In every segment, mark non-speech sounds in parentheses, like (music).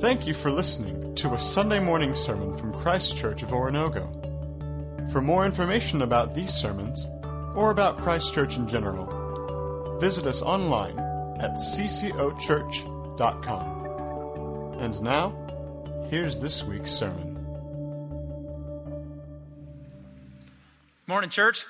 Thank you for listening to a Sunday morning sermon from Christ Church of Oronogo. For more information about these sermons, or about Christ Church in general, visit us online at ccochurch.com. And now, here's this week's sermon. Morning, church.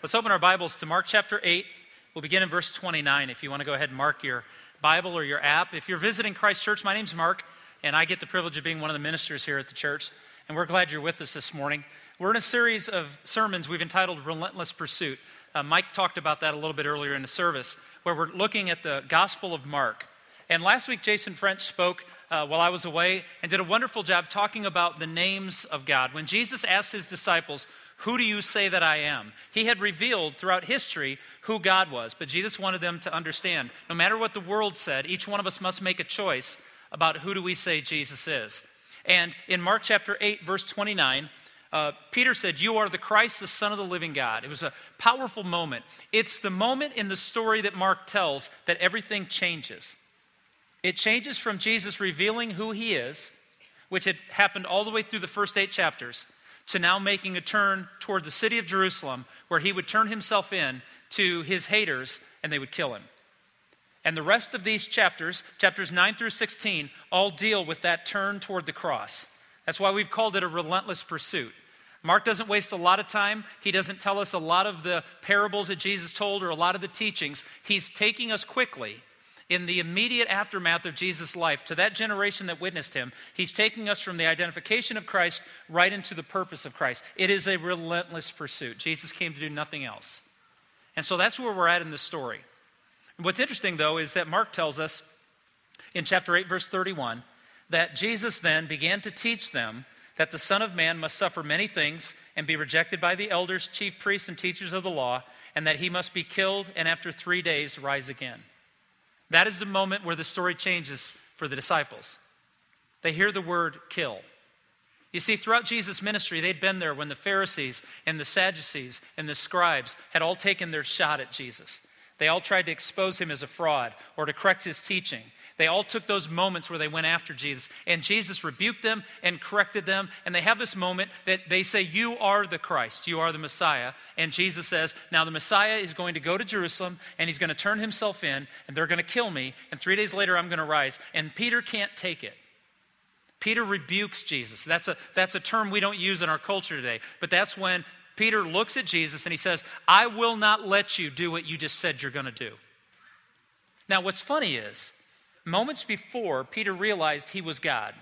Let's open our Bibles to Mark chapter 8. We'll begin in verse 29 if you want to go ahead and mark your Bible or your app. If you're visiting Christ Church, my name's Mark, and I get the privilege of being one of the ministers here at the church. And we're glad you're with us this morning. We're in a series of sermons we've entitled Relentless Pursuit. Uh, Mike talked about that a little bit earlier in the service, where we're looking at the Gospel of Mark. And last week, Jason French spoke uh, while I was away and did a wonderful job talking about the names of God. When Jesus asked his disciples, Who do you say that I am? He had revealed throughout history who God was, but Jesus wanted them to understand no matter what the world said, each one of us must make a choice about who do we say Jesus is. And in Mark chapter 8, verse 29, uh, Peter said, You are the Christ, the Son of the living God. It was a powerful moment. It's the moment in the story that Mark tells that everything changes. It changes from Jesus revealing who he is, which had happened all the way through the first eight chapters, to now making a turn toward the city of Jerusalem, where he would turn himself in to his haters and they would kill him. And the rest of these chapters, chapters 9 through 16, all deal with that turn toward the cross. That's why we've called it a relentless pursuit. Mark doesn't waste a lot of time. He doesn't tell us a lot of the parables that Jesus told or a lot of the teachings. He's taking us quickly in the immediate aftermath of Jesus' life to that generation that witnessed him. He's taking us from the identification of Christ right into the purpose of Christ. It is a relentless pursuit. Jesus came to do nothing else. And so that's where we're at in this story. What's interesting, though, is that Mark tells us in chapter 8, verse 31, that Jesus then began to teach them that the Son of Man must suffer many things and be rejected by the elders, chief priests, and teachers of the law, and that he must be killed and after three days rise again. That is the moment where the story changes for the disciples. They hear the word kill. You see, throughout Jesus' ministry, they'd been there when the Pharisees and the Sadducees and the scribes had all taken their shot at Jesus. They all tried to expose him as a fraud or to correct his teaching. They all took those moments where they went after Jesus, and Jesus rebuked them and corrected them. And they have this moment that they say, You are the Christ, you are the Messiah. And Jesus says, Now the Messiah is going to go to Jerusalem, and he's going to turn himself in, and they're going to kill me, and three days later I'm going to rise. And Peter can't take it. Peter rebukes Jesus. That's a, that's a term we don't use in our culture today, but that's when Peter looks at Jesus and he says, I will not let you do what you just said you're going to do. Now, what's funny is, moments before, Peter realized he was God.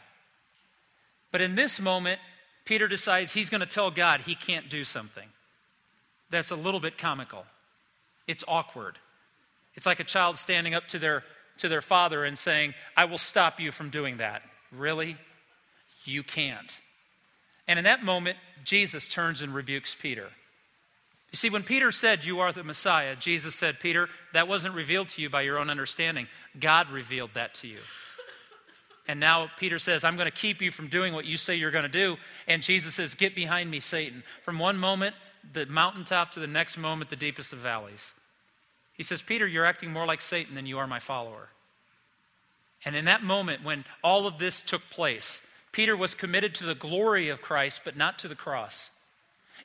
But in this moment, Peter decides he's going to tell God he can't do something. That's a little bit comical. It's awkward. It's like a child standing up to their, to their father and saying, I will stop you from doing that. Really? You can't. And in that moment, Jesus turns and rebukes Peter. You see, when Peter said, You are the Messiah, Jesus said, Peter, that wasn't revealed to you by your own understanding. God revealed that to you. And now Peter says, I'm going to keep you from doing what you say you're going to do. And Jesus says, Get behind me, Satan. From one moment, the mountaintop, to the next moment, the deepest of valleys. He says, Peter, you're acting more like Satan than you are my follower. And in that moment, when all of this took place, Peter was committed to the glory of Christ, but not to the cross.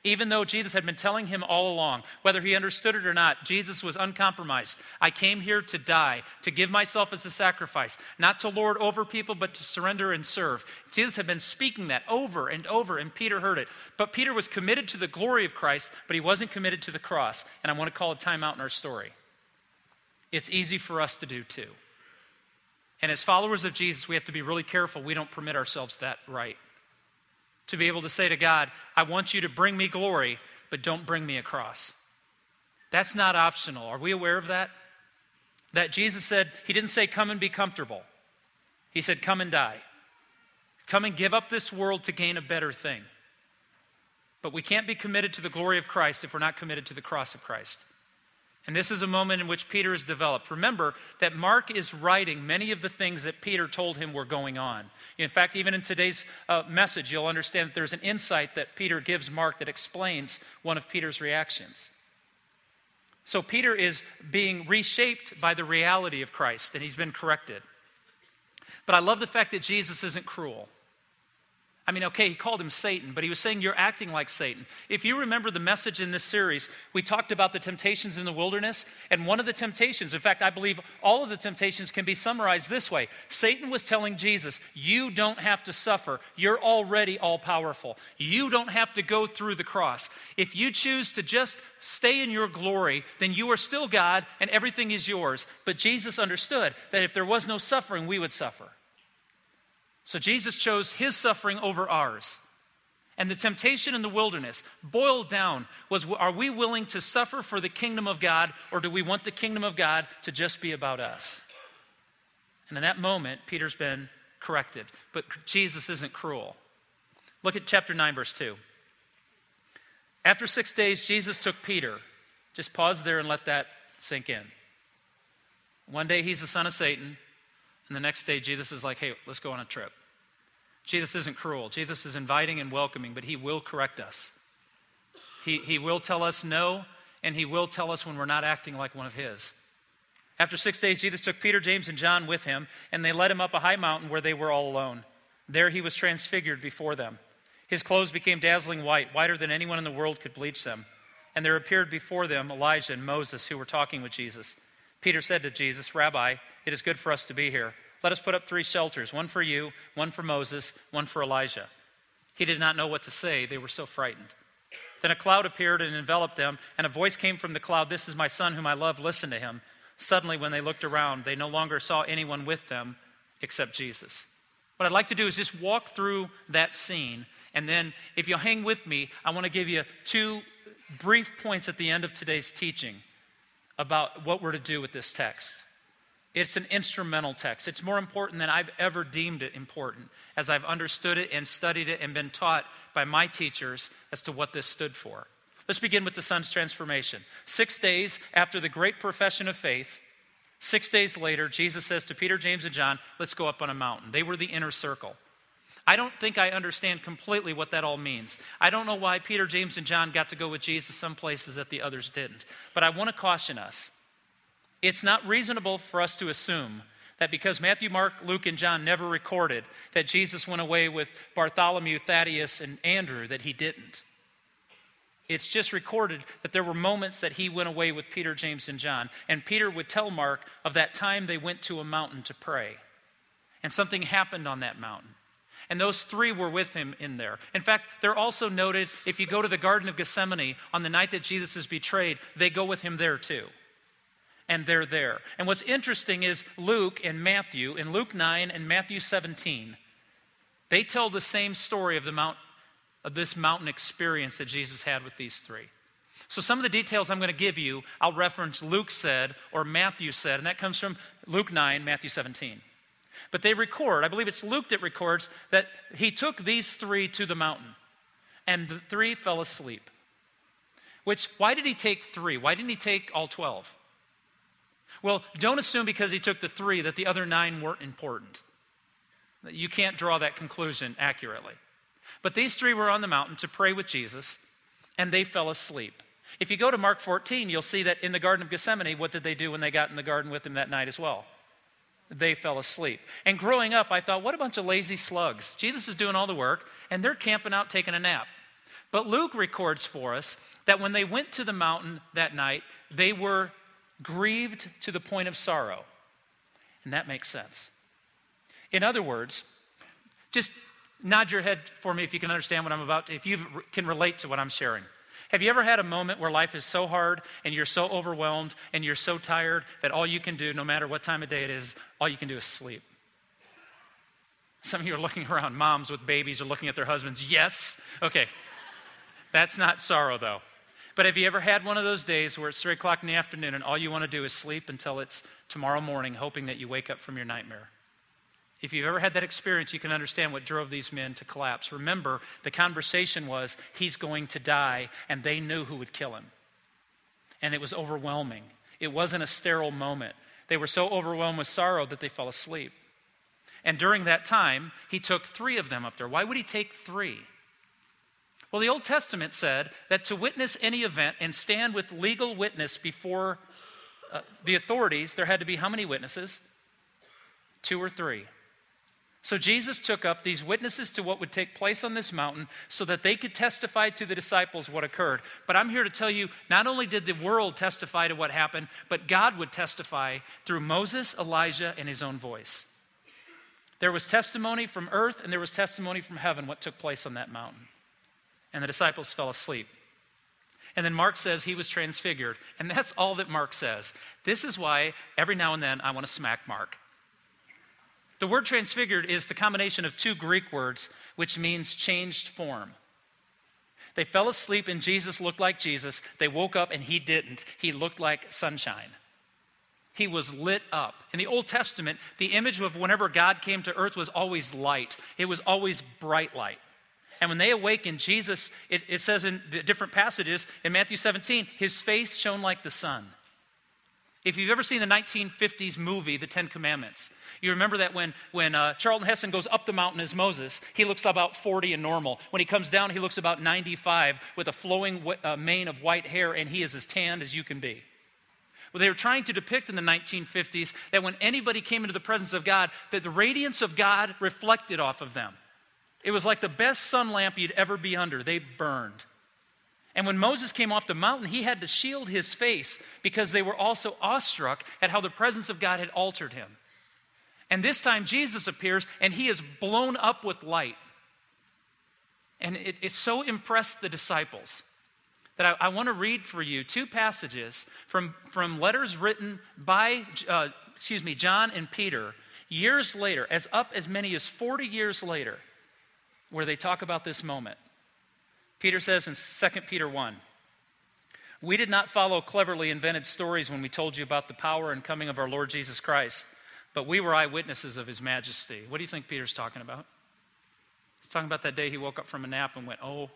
Even though Jesus had been telling him all along, whether he understood it or not, Jesus was uncompromised. I came here to die, to give myself as a sacrifice, not to lord over people, but to surrender and serve. Jesus had been speaking that over and over, and Peter heard it. But Peter was committed to the glory of Christ, but he wasn't committed to the cross. And I want to call a timeout in our story. It's easy for us to do too. And as followers of Jesus, we have to be really careful we don't permit ourselves that right. To be able to say to God, I want you to bring me glory, but don't bring me a cross. That's not optional. Are we aware of that? That Jesus said, He didn't say, Come and be comfortable. He said, Come and die. Come and give up this world to gain a better thing. But we can't be committed to the glory of Christ if we're not committed to the cross of Christ. And this is a moment in which Peter is developed. Remember that Mark is writing many of the things that Peter told him were going on. In fact, even in today's uh, message, you'll understand that there's an insight that Peter gives Mark that explains one of Peter's reactions. So Peter is being reshaped by the reality of Christ, and he's been corrected. But I love the fact that Jesus isn't cruel. I mean, okay, he called him Satan, but he was saying you're acting like Satan. If you remember the message in this series, we talked about the temptations in the wilderness, and one of the temptations, in fact, I believe all of the temptations can be summarized this way Satan was telling Jesus, You don't have to suffer. You're already all powerful. You don't have to go through the cross. If you choose to just stay in your glory, then you are still God and everything is yours. But Jesus understood that if there was no suffering, we would suffer. So Jesus chose his suffering over ours. And the temptation in the wilderness, boiled down, was are we willing to suffer for the kingdom of God, or do we want the kingdom of God to just be about us? And in that moment, Peter's been corrected. But Jesus isn't cruel. Look at chapter 9, verse 2. After six days, Jesus took Peter. Just pause there and let that sink in. One day he's the son of Satan, and the next day Jesus is like, hey, let's go on a trip. Jesus isn't cruel. Jesus is inviting and welcoming, but he will correct us. He, he will tell us no, and he will tell us when we're not acting like one of his. After six days, Jesus took Peter, James, and John with him, and they led him up a high mountain where they were all alone. There he was transfigured before them. His clothes became dazzling white, whiter than anyone in the world could bleach them. And there appeared before them Elijah and Moses, who were talking with Jesus. Peter said to Jesus, Rabbi, it is good for us to be here. Let us put up three shelters one for you, one for Moses, one for Elijah. He did not know what to say. They were so frightened. Then a cloud appeared and enveloped them, and a voice came from the cloud This is my son whom I love, listen to him. Suddenly, when they looked around, they no longer saw anyone with them except Jesus. What I'd like to do is just walk through that scene, and then if you'll hang with me, I want to give you two brief points at the end of today's teaching about what we're to do with this text. It's an instrumental text. It's more important than I've ever deemed it important as I've understood it and studied it and been taught by my teachers as to what this stood for. Let's begin with the son's transformation. Six days after the great profession of faith, six days later, Jesus says to Peter, James, and John, Let's go up on a mountain. They were the inner circle. I don't think I understand completely what that all means. I don't know why Peter, James, and John got to go with Jesus some places that the others didn't. But I want to caution us it's not reasonable for us to assume that because Matthew, Mark, Luke, and John never recorded that Jesus went away with Bartholomew, Thaddeus, and Andrew, that he didn't. It's just recorded that there were moments that he went away with Peter, James, and John. And Peter would tell Mark of that time they went to a mountain to pray. And something happened on that mountain. And those three were with him in there. In fact, they're also noted if you go to the Garden of Gethsemane on the night that Jesus is betrayed, they go with him there too and they're there. And what's interesting is Luke and Matthew, in Luke 9 and Matthew 17, they tell the same story of the mount of this mountain experience that Jesus had with these three. So some of the details I'm going to give you, I'll reference Luke said or Matthew said, and that comes from Luke 9, Matthew 17. But they record, I believe it's Luke that records, that he took these three to the mountain, and the three fell asleep. Which, why did he take three? Why didn't he take all 12? Well, don't assume because he took the three that the other nine weren't important. You can't draw that conclusion accurately. But these three were on the mountain to pray with Jesus, and they fell asleep. If you go to Mark 14, you'll see that in the Garden of Gethsemane, what did they do when they got in the garden with him that night as well? They fell asleep. And growing up, I thought, what a bunch of lazy slugs. Jesus is doing all the work, and they're camping out taking a nap. But Luke records for us that when they went to the mountain that night, they were grieved to the point of sorrow. And that makes sense. In other words, just nod your head for me if you can understand what I'm about to, if you can relate to what I'm sharing. Have you ever had a moment where life is so hard and you're so overwhelmed and you're so tired that all you can do, no matter what time of day it is, all you can do is sleep? Some of you are looking around, moms with babies are looking at their husbands. Yes. Okay. That's not sorrow, though. But have you ever had one of those days where it's 3 o'clock in the afternoon and all you want to do is sleep until it's tomorrow morning, hoping that you wake up from your nightmare? If you've ever had that experience, you can understand what drove these men to collapse. Remember, the conversation was, he's going to die, and they knew who would kill him. And it was overwhelming. It wasn't a sterile moment. They were so overwhelmed with sorrow that they fell asleep. And during that time, he took three of them up there. Why would he take three? Well, the Old Testament said that to witness any event and stand with legal witness before uh, the authorities, there had to be how many witnesses? Two or three. So Jesus took up these witnesses to what would take place on this mountain so that they could testify to the disciples what occurred. But I'm here to tell you not only did the world testify to what happened, but God would testify through Moses, Elijah, and his own voice. There was testimony from earth and there was testimony from heaven what took place on that mountain. And the disciples fell asleep. And then Mark says he was transfigured. And that's all that Mark says. This is why every now and then I want to smack Mark. The word transfigured is the combination of two Greek words, which means changed form. They fell asleep and Jesus looked like Jesus. They woke up and he didn't. He looked like sunshine. He was lit up. In the Old Testament, the image of whenever God came to earth was always light, it was always bright light. And when they awakened, Jesus, it, it says in different passages in Matthew 17, his face shone like the sun. If you've ever seen the 1950s movie, The Ten Commandments, you remember that when, when uh, Charlton Heston goes up the mountain as Moses, he looks about 40 and normal. When he comes down, he looks about 95 with a flowing uh, mane of white hair, and he is as tanned as you can be. Well, they were trying to depict in the 1950s that when anybody came into the presence of God, that the radiance of God reflected off of them. It was like the best sun lamp you'd ever be under. They burned. And when Moses came off the mountain, he had to shield his face because they were also awestruck at how the presence of God had altered him. And this time, Jesus appears and he is blown up with light. And it, it so impressed the disciples that I, I want to read for you two passages from, from letters written by, uh, excuse me, John and Peter years later, as up as many as 40 years later, where they talk about this moment. Peter says in 2 Peter 1 We did not follow cleverly invented stories when we told you about the power and coming of our Lord Jesus Christ, but we were eyewitnesses of his majesty. What do you think Peter's talking about? He's talking about that day he woke up from a nap and went, Oh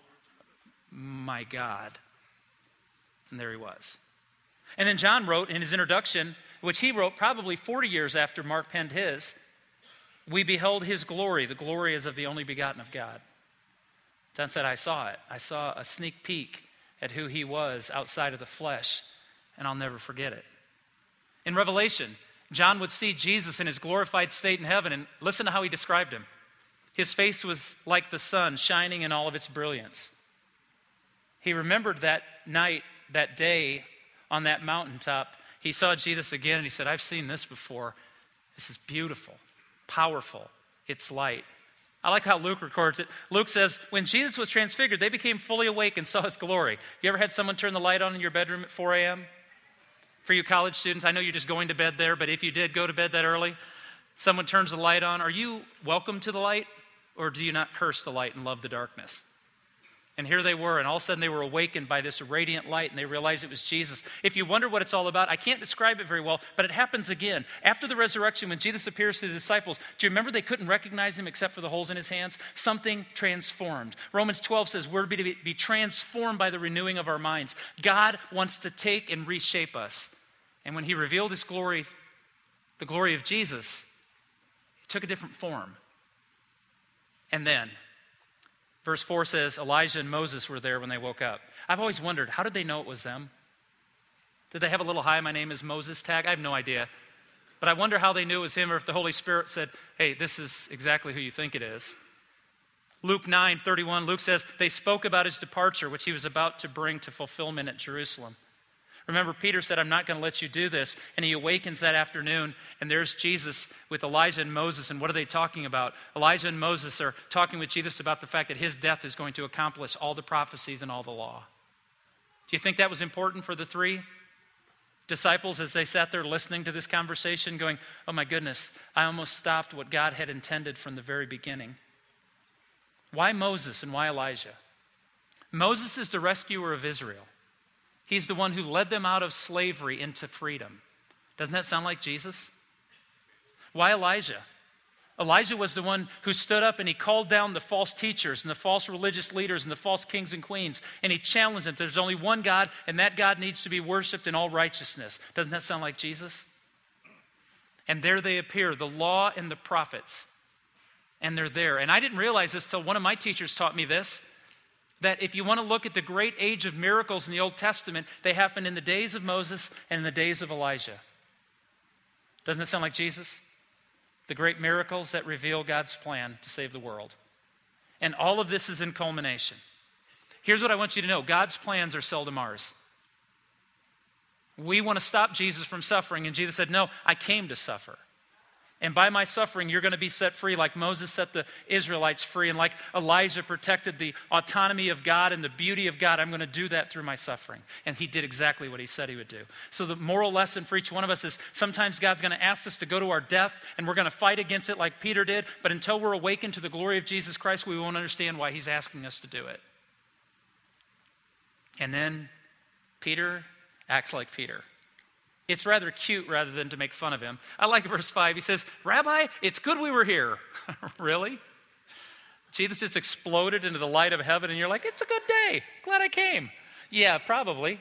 my God. And there he was. And then John wrote in his introduction, which he wrote probably 40 years after Mark penned his, we beheld his glory. The glory is of the only begotten of God. John said, I saw it. I saw a sneak peek at who he was outside of the flesh, and I'll never forget it. In Revelation, John would see Jesus in his glorified state in heaven, and listen to how he described him. His face was like the sun, shining in all of its brilliance. He remembered that night, that day on that mountaintop. He saw Jesus again, and he said, I've seen this before. This is beautiful, powerful, it's light. I like how Luke records it. Luke says, When Jesus was transfigured, they became fully awake and saw his glory. Have you ever had someone turn the light on in your bedroom at 4 a.m.? For you college students, I know you're just going to bed there, but if you did go to bed that early, someone turns the light on, are you welcome to the light, or do you not curse the light and love the darkness? And here they were, and all of a sudden they were awakened by this radiant light, and they realized it was Jesus. If you wonder what it's all about, I can't describe it very well, but it happens again. After the resurrection, when Jesus appears to the disciples, do you remember they couldn't recognize him except for the holes in his hands? Something transformed. Romans 12 says we're to be, be transformed by the renewing of our minds. God wants to take and reshape us. And when he revealed his glory, the glory of Jesus, he took a different form. And then, Verse 4 says Elijah and Moses were there when they woke up. I've always wondered, how did they know it was them? Did they have a little hi, my name is Moses tag? I have no idea. But I wonder how they knew it was him or if the Holy Spirit said, hey, this is exactly who you think it is. Luke 9 31, Luke says, they spoke about his departure, which he was about to bring to fulfillment at Jerusalem. Remember, Peter said, I'm not going to let you do this. And he awakens that afternoon, and there's Jesus with Elijah and Moses. And what are they talking about? Elijah and Moses are talking with Jesus about the fact that his death is going to accomplish all the prophecies and all the law. Do you think that was important for the three disciples as they sat there listening to this conversation, going, Oh my goodness, I almost stopped what God had intended from the very beginning? Why Moses and why Elijah? Moses is the rescuer of Israel. He's the one who led them out of slavery into freedom. Doesn't that sound like Jesus? Why Elijah? Elijah was the one who stood up and he called down the false teachers and the false religious leaders and the false kings and queens and he challenged them. There's only one God and that God needs to be worshiped in all righteousness. Doesn't that sound like Jesus? And there they appear, the law and the prophets. And they're there. And I didn't realize this till one of my teachers taught me this that if you want to look at the great age of miracles in the Old Testament, they happened in the days of Moses and in the days of Elijah. Doesn't it sound like Jesus? the great miracles that reveal God's plan to save the world. And all of this is in culmination. Here's what I want you to know God's plans are seldom ours. We want to stop Jesus from suffering, and Jesus said, No, I came to suffer. And by my suffering, you're going to be set free, like Moses set the Israelites free, and like Elijah protected the autonomy of God and the beauty of God. I'm going to do that through my suffering. And he did exactly what he said he would do. So, the moral lesson for each one of us is sometimes God's going to ask us to go to our death, and we're going to fight against it like Peter did. But until we're awakened to the glory of Jesus Christ, we won't understand why he's asking us to do it. And then Peter acts like Peter. It's rather cute rather than to make fun of him. I like verse 5. He says, Rabbi, it's good we were here. (laughs) really? Jesus just exploded into the light of heaven, and you're like, it's a good day. Glad I came. Yeah, probably.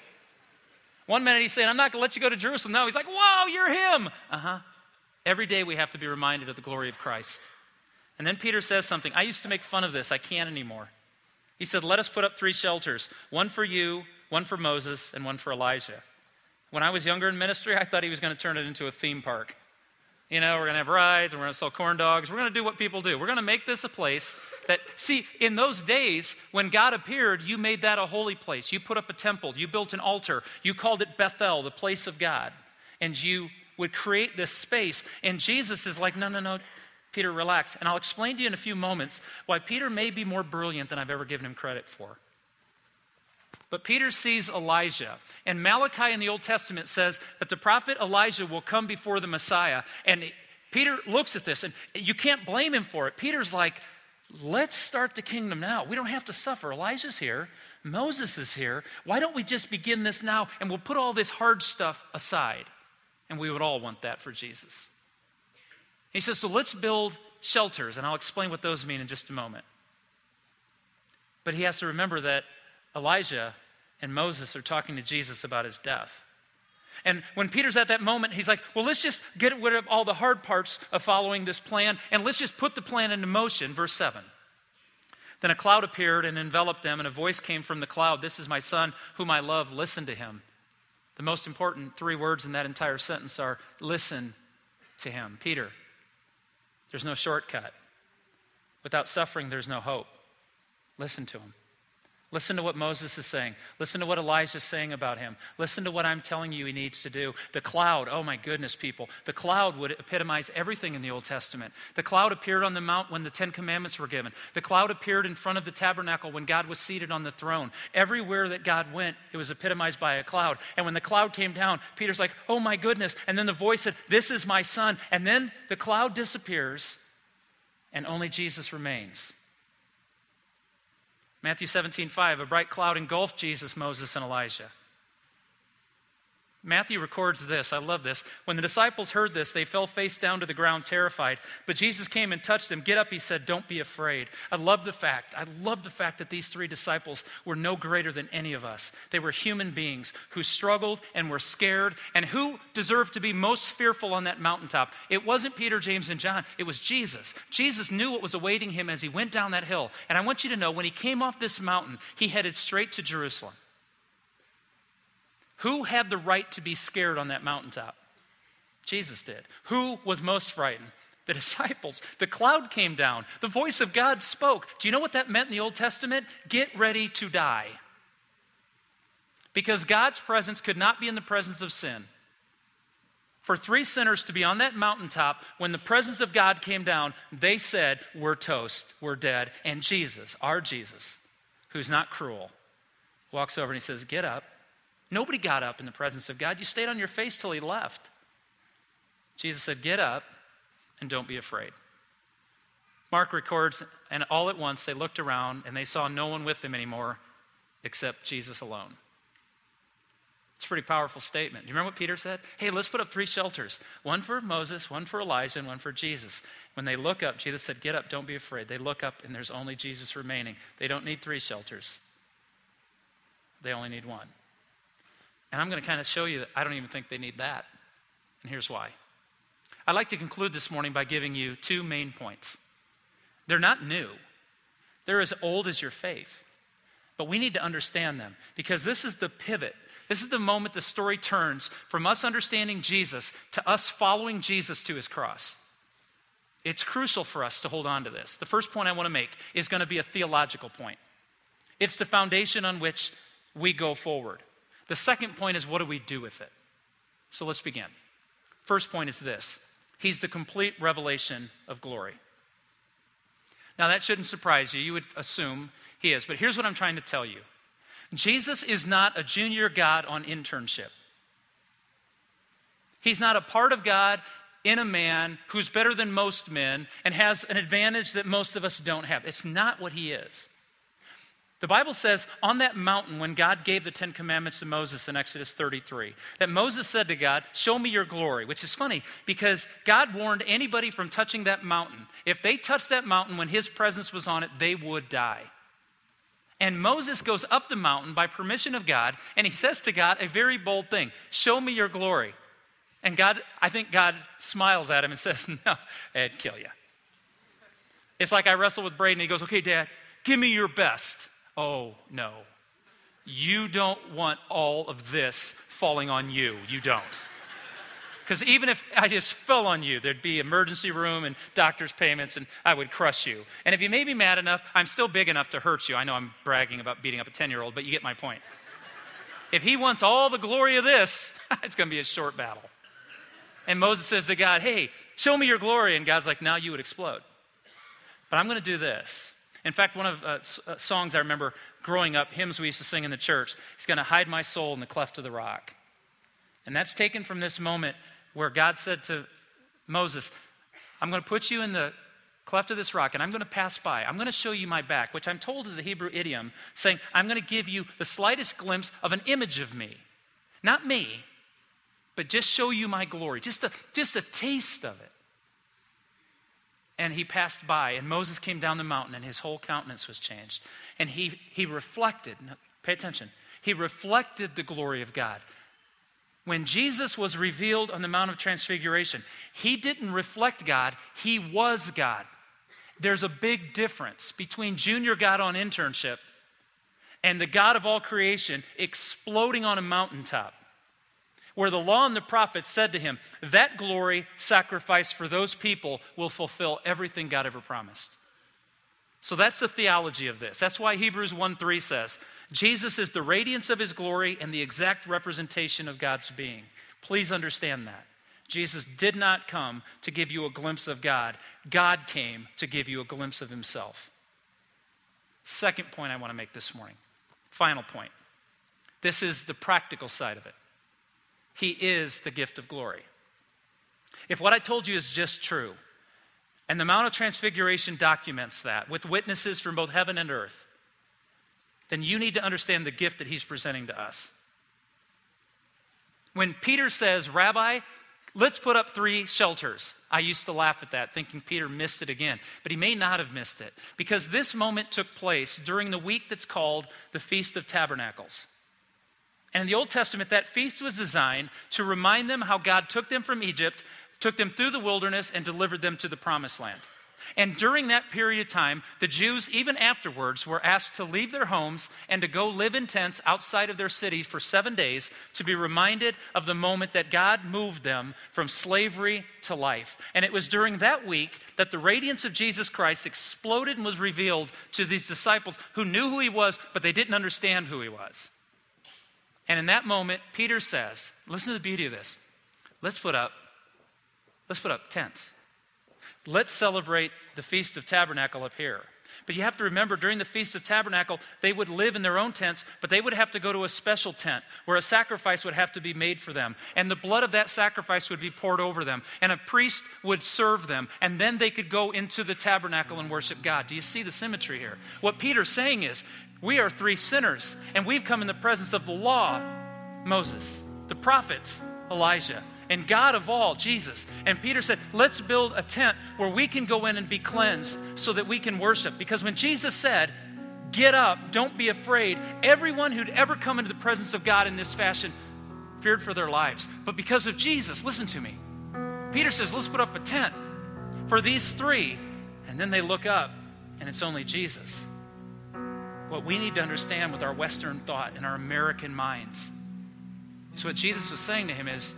One minute he's saying, I'm not going to let you go to Jerusalem. Now he's like, wow, you're him. Uh huh. Every day we have to be reminded of the glory of Christ. And then Peter says something. I used to make fun of this. I can't anymore. He said, Let us put up three shelters one for you, one for Moses, and one for Elijah. When I was younger in ministry, I thought he was going to turn it into a theme park. You know, we're going to have rides and we're going to sell corn dogs. We're going to do what people do. We're going to make this a place that, see, in those days when God appeared, you made that a holy place. You put up a temple, you built an altar, you called it Bethel, the place of God. And you would create this space. And Jesus is like, no, no, no, Peter, relax. And I'll explain to you in a few moments why Peter may be more brilliant than I've ever given him credit for. But Peter sees Elijah. And Malachi in the Old Testament says that the prophet Elijah will come before the Messiah. And Peter looks at this, and you can't blame him for it. Peter's like, let's start the kingdom now. We don't have to suffer. Elijah's here, Moses is here. Why don't we just begin this now and we'll put all this hard stuff aside? And we would all want that for Jesus. He says, so let's build shelters, and I'll explain what those mean in just a moment. But he has to remember that Elijah and Moses are talking to Jesus about his death. And when Peter's at that moment, he's like, well, let's just get rid of all the hard parts of following this plan and let's just put the plan into motion. Verse 7. Then a cloud appeared and enveloped them, and a voice came from the cloud This is my son, whom I love. Listen to him. The most important three words in that entire sentence are listen to him. Peter, there's no shortcut. Without suffering, there's no hope. Listen to him. Listen to what Moses is saying. Listen to what Elijah is saying about him. Listen to what I'm telling you he needs to do. The cloud, oh my goodness, people. The cloud would epitomize everything in the Old Testament. The cloud appeared on the mount when the Ten Commandments were given. The cloud appeared in front of the tabernacle when God was seated on the throne. Everywhere that God went, it was epitomized by a cloud. And when the cloud came down, Peter's like, oh my goodness. And then the voice said, This is my son. And then the cloud disappears, and only Jesus remains. Matthew 17, 5, a bright cloud engulfed Jesus, Moses, and Elijah. Matthew records this. I love this. When the disciples heard this, they fell face down to the ground, terrified. But Jesus came and touched them. Get up, he said. Don't be afraid. I love the fact. I love the fact that these three disciples were no greater than any of us. They were human beings who struggled and were scared. And who deserved to be most fearful on that mountaintop? It wasn't Peter, James, and John. It was Jesus. Jesus knew what was awaiting him as he went down that hill. And I want you to know when he came off this mountain, he headed straight to Jerusalem. Who had the right to be scared on that mountaintop? Jesus did. Who was most frightened? The (laughs) disciples. The cloud came down. The voice of God spoke. Do you know what that meant in the Old Testament? Get ready to die. Because God's presence could not be in the presence of sin. For three sinners to be on that mountaintop when the presence of God came down, they said, We're toast, we're dead. And Jesus, our Jesus, who's not cruel, walks over and he says, Get up, Nobody got up in the presence of God. You stayed on your face till he left. Jesus said, Get up and don't be afraid. Mark records, and all at once they looked around and they saw no one with them anymore except Jesus alone. It's a pretty powerful statement. Do you remember what Peter said? Hey, let's put up three shelters one for Moses, one for Elijah, and one for Jesus. When they look up, Jesus said, Get up, don't be afraid. They look up, and there's only Jesus remaining. They don't need three shelters, they only need one. And I'm going to kind of show you that I don't even think they need that. And here's why. I'd like to conclude this morning by giving you two main points. They're not new, they're as old as your faith. But we need to understand them because this is the pivot. This is the moment the story turns from us understanding Jesus to us following Jesus to his cross. It's crucial for us to hold on to this. The first point I want to make is going to be a theological point. It's the foundation on which we go forward. The second point is what do we do with it? So let's begin. First point is this He's the complete revelation of glory. Now, that shouldn't surprise you. You would assume he is. But here's what I'm trying to tell you Jesus is not a junior God on internship. He's not a part of God in a man who's better than most men and has an advantage that most of us don't have. It's not what he is. The Bible says on that mountain, when God gave the Ten Commandments to Moses in Exodus 33, that Moses said to God, Show me your glory, which is funny because God warned anybody from touching that mountain. If they touched that mountain when his presence was on it, they would die. And Moses goes up the mountain by permission of God, and he says to God a very bold thing Show me your glory. And God, I think God smiles at him and (laughs) says, No, I'd kill you. It's like I wrestle with Braden, he goes, Okay, Dad, give me your best. Oh, no. You don't want all of this falling on you. You don't. Because even if I just fell on you, there'd be emergency room and doctor's payments, and I would crush you. And if you made me mad enough, I'm still big enough to hurt you. I know I'm bragging about beating up a 10 year old, but you get my point. If he wants all the glory of this, (laughs) it's going to be a short battle. And Moses says to God, Hey, show me your glory. And God's like, Now you would explode. But I'm going to do this. In fact, one of uh, uh, songs I remember growing up, hymns we used to sing in the church, He's going to hide my soul in the cleft of the rock. And that's taken from this moment where God said to Moses, I'm going to put you in the cleft of this rock and I'm going to pass by. I'm going to show you my back, which I'm told is a Hebrew idiom saying, I'm going to give you the slightest glimpse of an image of me. Not me, but just show you my glory, just a, just a taste of it and he passed by, and Moses came down the mountain, and his whole countenance was changed. And he, he reflected, pay attention, he reflected the glory of God. When Jesus was revealed on the Mount of Transfiguration, he didn't reflect God, he was God. There's a big difference between junior God on internship and the God of all creation exploding on a mountaintop where the law and the prophets said to him, That glory sacrifice for those people will fulfill everything God ever promised. So that's the theology of this. That's why Hebrews 1 3 says, Jesus is the radiance of his glory and the exact representation of God's being. Please understand that. Jesus did not come to give you a glimpse of God, God came to give you a glimpse of himself. Second point I want to make this morning. Final point. This is the practical side of it. He is the gift of glory. If what I told you is just true, and the Mount of Transfiguration documents that with witnesses from both heaven and earth, then you need to understand the gift that he's presenting to us. When Peter says, Rabbi, let's put up three shelters, I used to laugh at that, thinking Peter missed it again. But he may not have missed it, because this moment took place during the week that's called the Feast of Tabernacles. And in the Old Testament, that feast was designed to remind them how God took them from Egypt, took them through the wilderness, and delivered them to the promised land. And during that period of time, the Jews, even afterwards, were asked to leave their homes and to go live in tents outside of their cities for seven days to be reminded of the moment that God moved them from slavery to life. And it was during that week that the radiance of Jesus Christ exploded and was revealed to these disciples who knew who he was, but they didn't understand who he was. And in that moment, Peter says, listen to the beauty of this. Let's put up, let's put up tents. Let's celebrate the Feast of Tabernacle up here. But you have to remember, during the Feast of Tabernacle, they would live in their own tents, but they would have to go to a special tent where a sacrifice would have to be made for them. And the blood of that sacrifice would be poured over them. And a priest would serve them. And then they could go into the tabernacle and worship God. Do you see the symmetry here? What Peter's saying is, we are three sinners, and we've come in the presence of the law, Moses, the prophets, Elijah, and God of all, Jesus. And Peter said, Let's build a tent where we can go in and be cleansed so that we can worship. Because when Jesus said, Get up, don't be afraid, everyone who'd ever come into the presence of God in this fashion feared for their lives. But because of Jesus, listen to me. Peter says, Let's put up a tent for these three. And then they look up, and it's only Jesus what we need to understand with our Western thought and our American minds is what Jesus was saying to him is,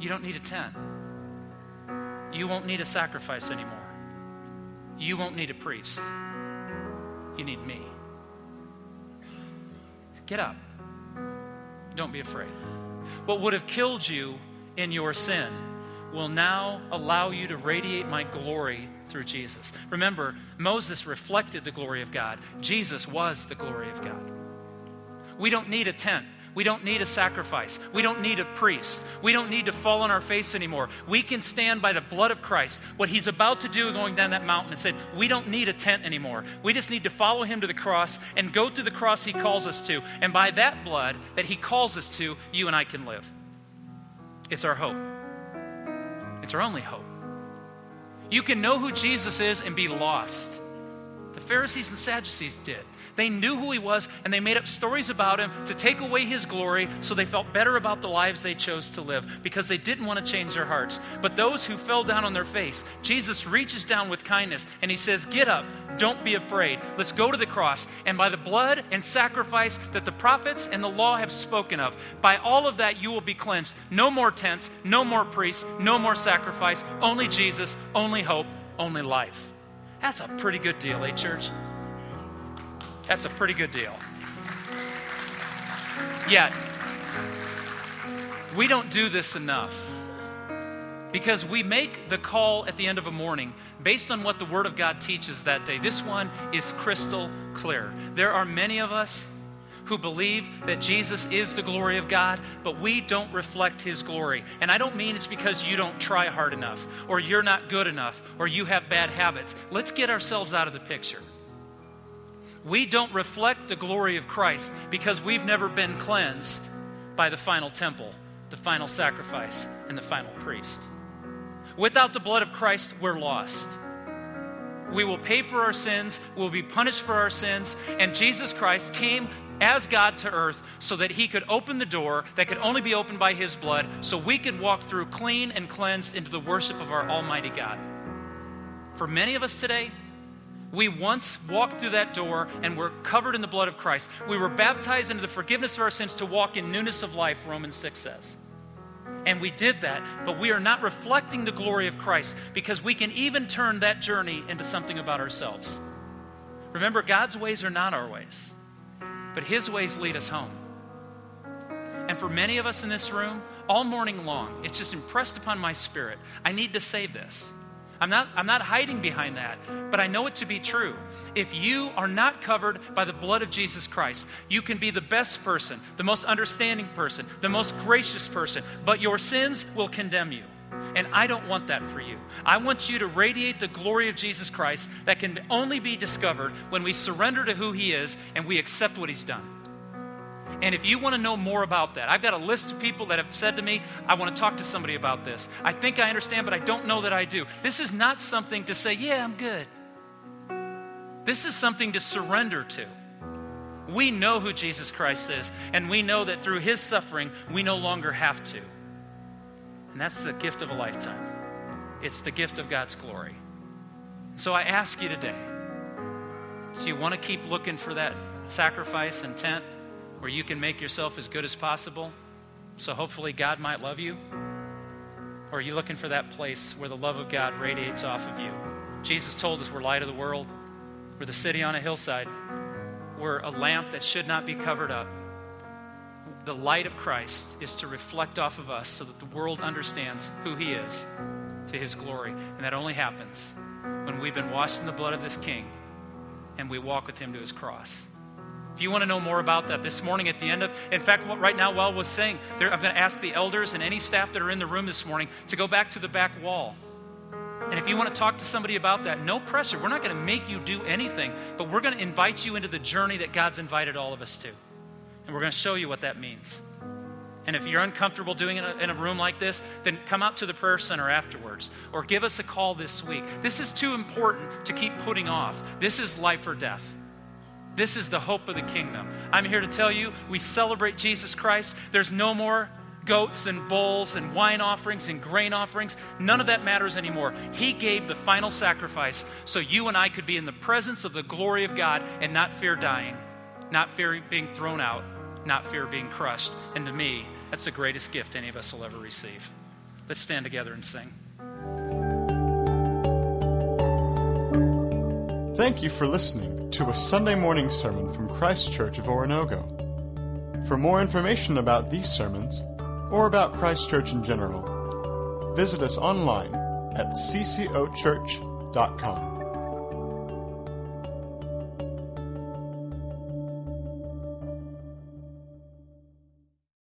you don't need a tent. You won't need a sacrifice anymore. you won't need a priest. You need me. Get up. Don't be afraid. What would have killed you in your sin will now allow you to radiate my glory through Jesus. Remember, Moses reflected the glory of God, Jesus was the glory of God. We don't need a tent. We don't need a sacrifice. We don't need a priest. We don't need to fall on our face anymore. We can stand by the blood of Christ. What he's about to do going down that mountain and said, we don't need a tent anymore. We just need to follow him to the cross and go to the cross he calls us to. And by that blood that he calls us to, you and I can live. It's our hope. It's our only hope. You can know who Jesus is and be lost. Pharisees and Sadducees did. They knew who he was, and they made up stories about him to take away his glory so they felt better about the lives they chose to live because they didn't want to change their hearts. But those who fell down on their face, Jesus reaches down with kindness and he says, Get up, don't be afraid. Let's go to the cross. And by the blood and sacrifice that the prophets and the law have spoken of, by all of that you will be cleansed. No more tents, no more priests, no more sacrifice, only Jesus, only hope, only life. That's a pretty good deal, eh, church? That's a pretty good deal. Yet, we don't do this enough because we make the call at the end of a morning based on what the Word of God teaches that day. This one is crystal clear. There are many of us who believe that Jesus is the glory of God, but we don't reflect His glory. And I don't mean it's because you don't try hard enough, or you're not good enough, or you have bad habits. Let's get ourselves out of the picture we don't reflect the glory of Christ because we've never been cleansed by the final temple, the final sacrifice, and the final priest. Without the blood of Christ, we're lost. We will pay for our sins, we'll be punished for our sins, and Jesus Christ came as God to earth so that he could open the door that could only be opened by his blood so we could walk through clean and cleansed into the worship of our Almighty God. For many of us today, we once walked through that door and were covered in the blood of Christ. We were baptized into the forgiveness of our sins to walk in newness of life, Romans 6 says. And we did that, but we are not reflecting the glory of Christ because we can even turn that journey into something about ourselves. Remember, God's ways are not our ways, but His ways lead us home. And for many of us in this room, all morning long, it's just impressed upon my spirit. I need to say this. I'm not, I'm not hiding behind that, but I know it to be true. If you are not covered by the blood of Jesus Christ, you can be the best person, the most understanding person, the most gracious person, but your sins will condemn you. And I don't want that for you. I want you to radiate the glory of Jesus Christ that can only be discovered when we surrender to who He is and we accept what He's done. And if you want to know more about that, I've got a list of people that have said to me, I want to talk to somebody about this. I think I understand, but I don't know that I do. This is not something to say, yeah, I'm good. This is something to surrender to. We know who Jesus Christ is, and we know that through his suffering, we no longer have to. And that's the gift of a lifetime. It's the gift of God's glory. So I ask you today do you want to keep looking for that sacrifice and tent? where you can make yourself as good as possible so hopefully God might love you? Or are you looking for that place where the love of God radiates off of you? Jesus told us we're light of the world, we're the city on a hillside, we're a lamp that should not be covered up. The light of Christ is to reflect off of us so that the world understands who He is to His glory. And that only happens when we've been washed in the blood of this King and we walk with Him to His cross. If you want to know more about that this morning at the end of, in fact, right now, while was saying, there, I'm going to ask the elders and any staff that are in the room this morning to go back to the back wall. And if you want to talk to somebody about that, no pressure. We're not going to make you do anything, but we're going to invite you into the journey that God's invited all of us to. And we're going to show you what that means. And if you're uncomfortable doing it in a room like this, then come out to the prayer center afterwards or give us a call this week. This is too important to keep putting off. This is life or death. This is the hope of the kingdom. I'm here to tell you we celebrate Jesus Christ. There's no more goats and bulls and wine offerings and grain offerings. None of that matters anymore. He gave the final sacrifice so you and I could be in the presence of the glory of God and not fear dying, not fear being thrown out, not fear being crushed. And to me, that's the greatest gift any of us will ever receive. Let's stand together and sing. Thank you for listening to a Sunday morning sermon from Christ Church of Oronogo. For more information about these sermons, or about Christ Church in general, visit us online at ccochurch.com.